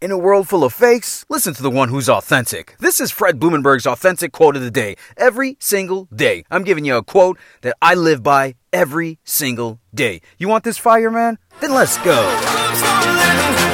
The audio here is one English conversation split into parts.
In a world full of fakes, listen to the one who's authentic. This is Fred Blumenberg's authentic quote of the day. Every single day, I'm giving you a quote that I live by every single day. You want this fire, man? Then let's go.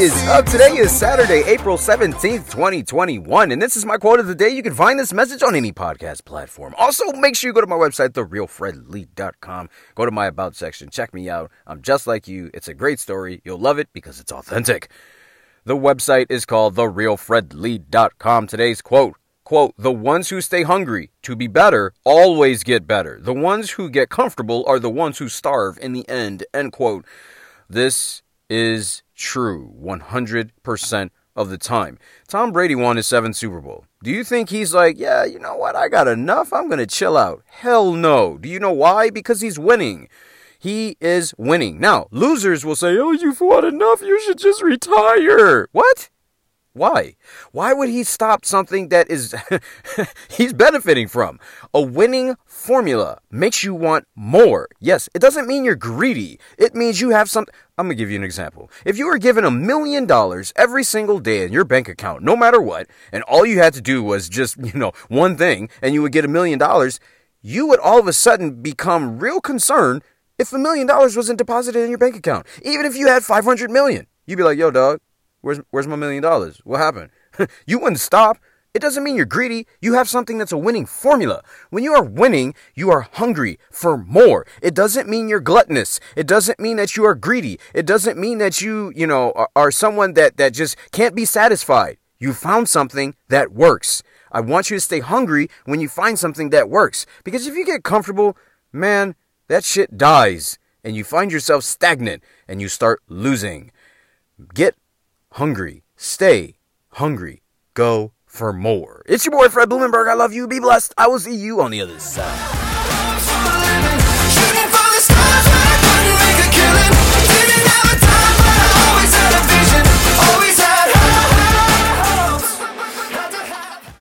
Is up? Today is Saturday, April 17th, 2021, and this is my quote of the day. You can find this message on any podcast platform. Also, make sure you go to my website, therealfredlee.com. Go to my About section, check me out. I'm just like you. It's a great story. You'll love it because it's authentic. The website is called therealfredlee.com. Today's quote quote, the ones who stay hungry to be better always get better. The ones who get comfortable are the ones who starve in the end, end quote. This is true 100% of the time. Tom Brady won his seventh Super Bowl. Do you think he's like, yeah, you know what? I got enough. I'm going to chill out. Hell no. Do you know why? Because he's winning. He is winning. Now, losers will say, oh, you've won enough. You should just retire. What? Why? Why would he stop something that is he's benefiting from? A winning formula makes you want more. Yes, it doesn't mean you're greedy. It means you have some I'm going to give you an example. If you were given a million dollars every single day in your bank account, no matter what, and all you had to do was just, you know, one thing and you would get a million dollars, you would all of a sudden become real concerned if a million dollars wasn't deposited in your bank account. Even if you had 500 million. You'd be like, "Yo, dog, Where's where's my million dollars? What happened? you wouldn't stop. It doesn't mean you're greedy. You have something that's a winning formula. When you are winning, you are hungry for more. It doesn't mean you're gluttonous. It doesn't mean that you are greedy. It doesn't mean that you, you know, are, are someone that that just can't be satisfied. You found something that works. I want you to stay hungry when you find something that works. Because if you get comfortable, man, that shit dies and you find yourself stagnant and you start losing. Get hungry. Stay hungry. Go for more. It's your boy Fred Blumenberg. I love you. Be blessed. I will see you on the other side.